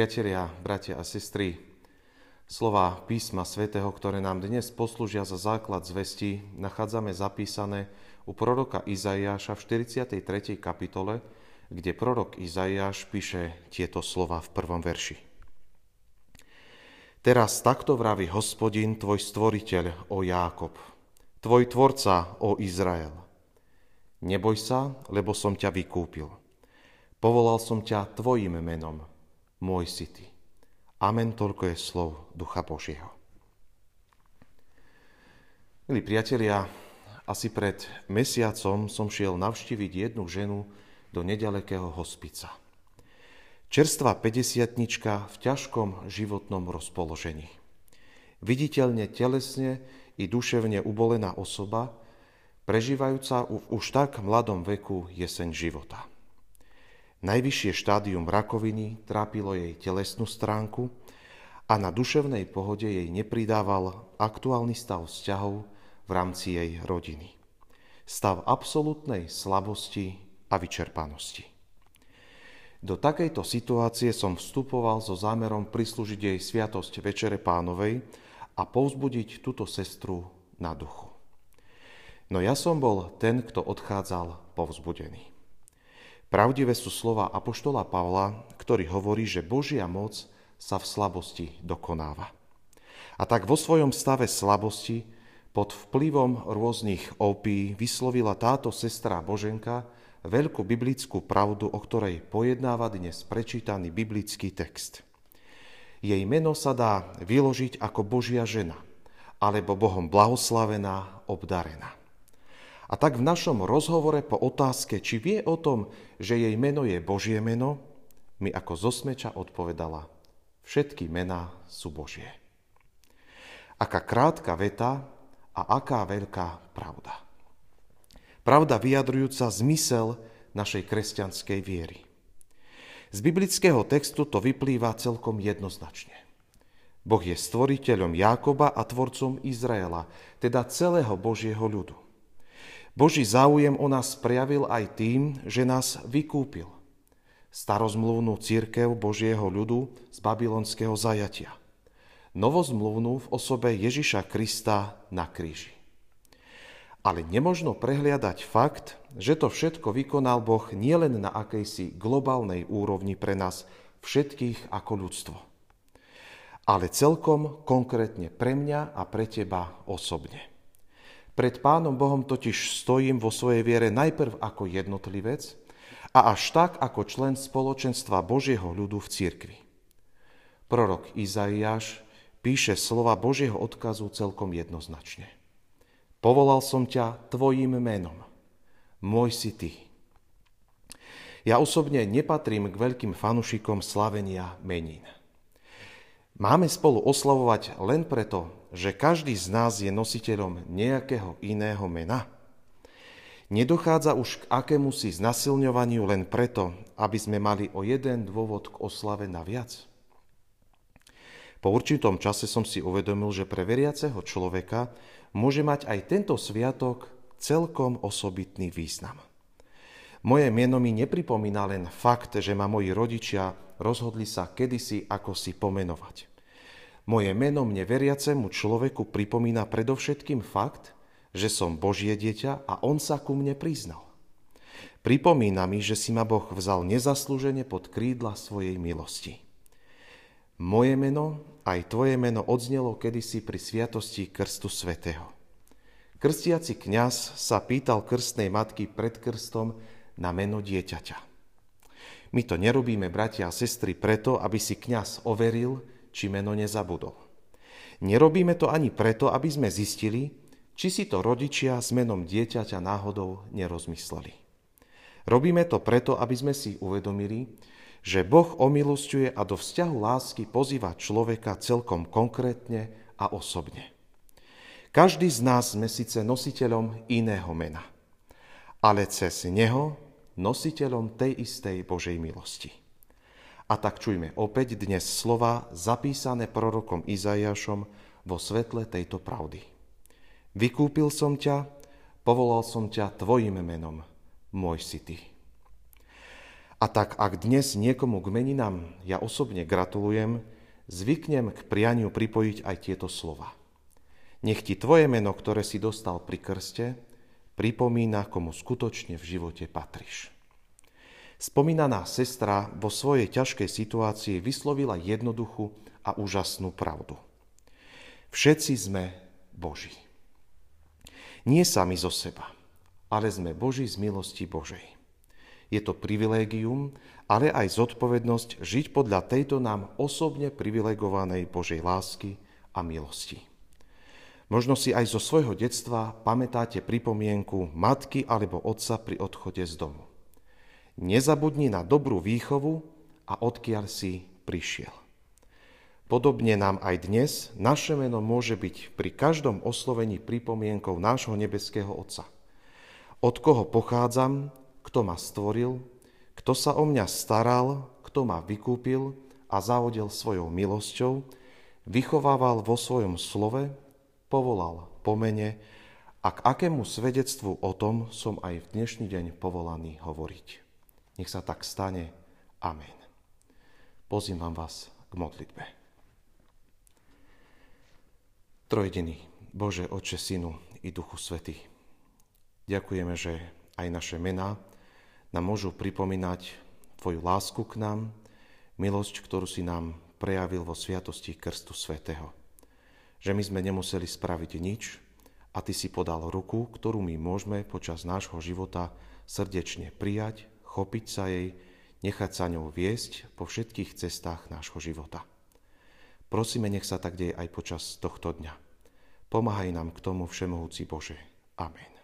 Priatelia, bratia a sestry, slova písma svätého, ktoré nám dnes poslúžia za základ zvesti, nachádzame zapísané u proroka Izaiáša v 43. kapitole, kde prorok Izaiáš píše tieto slova v prvom verši. Teraz takto vraví hospodin, tvoj stvoriteľ, o Jákob, tvoj tvorca, o Izrael. Neboj sa, lebo som ťa vykúpil. Povolal som ťa tvojim menom, môj si ty. Amen, toľko je slov Ducha Božieho. Milí priatelia, asi pred mesiacom som šiel navštíviť jednu ženu do nedalekého hospica. Čerstvá 50 v ťažkom životnom rozpoložení. Viditeľne telesne i duševne ubolená osoba, prežívajúca v už tak mladom veku jeseň života. Najvyššie štádium rakoviny trápilo jej telesnú stránku a na duševnej pohode jej nepridával aktuálny stav vzťahov v rámci jej rodiny. Stav absolútnej slabosti a vyčerpanosti. Do takejto situácie som vstupoval so zámerom prislúžiť jej sviatosť Večere pánovej a povzbudiť túto sestru na duchu. No ja som bol ten, kto odchádzal povzbudený. Pravdivé sú slova Apoštola Pavla, ktorý hovorí, že Božia moc sa v slabosti dokonáva. A tak vo svojom stave slabosti pod vplyvom rôznych opí vyslovila táto sestra Boženka veľkú biblickú pravdu, o ktorej pojednáva dnes prečítaný biblický text. Jej meno sa dá vyložiť ako Božia žena, alebo Bohom blahoslavená, obdarená. A tak v našom rozhovore po otázke, či vie o tom, že jej meno je Božie meno, mi ako zosmeča odpovedala, všetky mená sú Božie. Aká krátka veta a aká veľká pravda. Pravda vyjadrujúca zmysel našej kresťanskej viery. Z biblického textu to vyplýva celkom jednoznačne. Boh je stvoriteľom Jákoba a tvorcom Izraela, teda celého Božieho ľudu. Boží záujem o nás prejavil aj tým, že nás vykúpil. Starozmluvnú církev Božieho ľudu z babylonského zajatia. Novozmluvnú v osobe Ježiša Krista na kríži. Ale nemožno prehliadať fakt, že to všetko vykonal Boh nielen na akejsi globálnej úrovni pre nás všetkých ako ľudstvo, ale celkom konkrétne pre mňa a pre teba osobne. Pred Pánom Bohom totiž stojím vo svojej viere najprv ako jednotlivec a až tak ako člen spoločenstva Božieho ľudu v cirkvi. Prorok Izaiáš píše slova Božieho odkazu celkom jednoznačne. Povolal som ťa tvojim menom. Môj si ty. Ja osobne nepatrím k veľkým fanušikom slavenia menín. Máme spolu oslavovať len preto, že každý z nás je nositeľom nejakého iného mena? Nedochádza už k akému si znasilňovaniu len preto, aby sme mali o jeden dôvod k oslave naviac? Po určitom čase som si uvedomil, že pre veriaceho človeka môže mať aj tento sviatok celkom osobitný význam. Moje meno mi nepripomína len fakt, že ma moji rodičia rozhodli sa kedysi ako si pomenovať. Moje meno mne veriacemu človeku pripomína predovšetkým fakt, že som Božie dieťa a on sa ku mne priznal. Pripomína mi, že si ma Boh vzal nezaslúžene pod krídla svojej milosti. Moje meno, aj tvoje meno odznelo kedysi pri sviatosti Krstu Svetého. Krstiaci kňaz sa pýtal krstnej matky pred krstom na meno dieťaťa. My to nerobíme, bratia a sestry, preto, aby si kňaz overil, či meno nezabudol. Nerobíme to ani preto, aby sme zistili, či si to rodičia s menom dieťaťa náhodou nerozmysleli. Robíme to preto, aby sme si uvedomili, že Boh omilostuje a do vzťahu lásky pozýva človeka celkom konkrétne a osobne. Každý z nás sme síce nositeľom iného mena, ale cez neho nositeľom tej istej Božej milosti. A tak čujme opäť dnes slova zapísané prorokom Izajašom vo svetle tejto pravdy. Vykúpil som ťa, povolal som ťa tvojim menom, môj si ty. A tak ak dnes niekomu k meninám ja osobne gratulujem, zvyknem k prianiu pripojiť aj tieto slova. Nech ti tvoje meno, ktoré si dostal pri krste, pripomína, komu skutočne v živote patríš. Spomínaná sestra vo svojej ťažkej situácii vyslovila jednoduchú a úžasnú pravdu. Všetci sme Boží. Nie sami zo seba, ale sme Boží z milosti Božej. Je to privilégium, ale aj zodpovednosť žiť podľa tejto nám osobne privilegovanej Božej lásky a milosti. Možno si aj zo svojho detstva pamätáte pripomienku matky alebo otca pri odchode z domu. Nezabudni na dobrú výchovu a odkiaľ si prišiel. Podobne nám aj dnes naše meno môže byť pri každom oslovení pripomienkou nášho nebeského Otca. Od koho pochádzam, kto ma stvoril, kto sa o mňa staral, kto ma vykúpil a zahodil svojou milosťou, vychovával vo svojom slove, povolal po mene a k akému svedectvu o tom som aj v dnešný deň povolaný hovoriť. Nech sa tak stane. Amen. Pozývam vás k modlitbe. Trojdený, Bože, Oče, Synu i Duchu Svety. Ďakujeme, že aj naše mená nám môžu pripomínať Tvoju lásku k nám, milosť, ktorú si nám prejavil vo sviatosti Krstu Svetého. Že my sme nemuseli spraviť nič a Ty si podal ruku, ktorú my môžeme počas nášho života srdečne prijať, chopiť sa jej, nechať sa ňou viesť po všetkých cestách nášho života. Prosíme, nech sa tak deje aj počas tohto dňa. Pomáhaj nám k tomu Všemohúci Bože. Amen.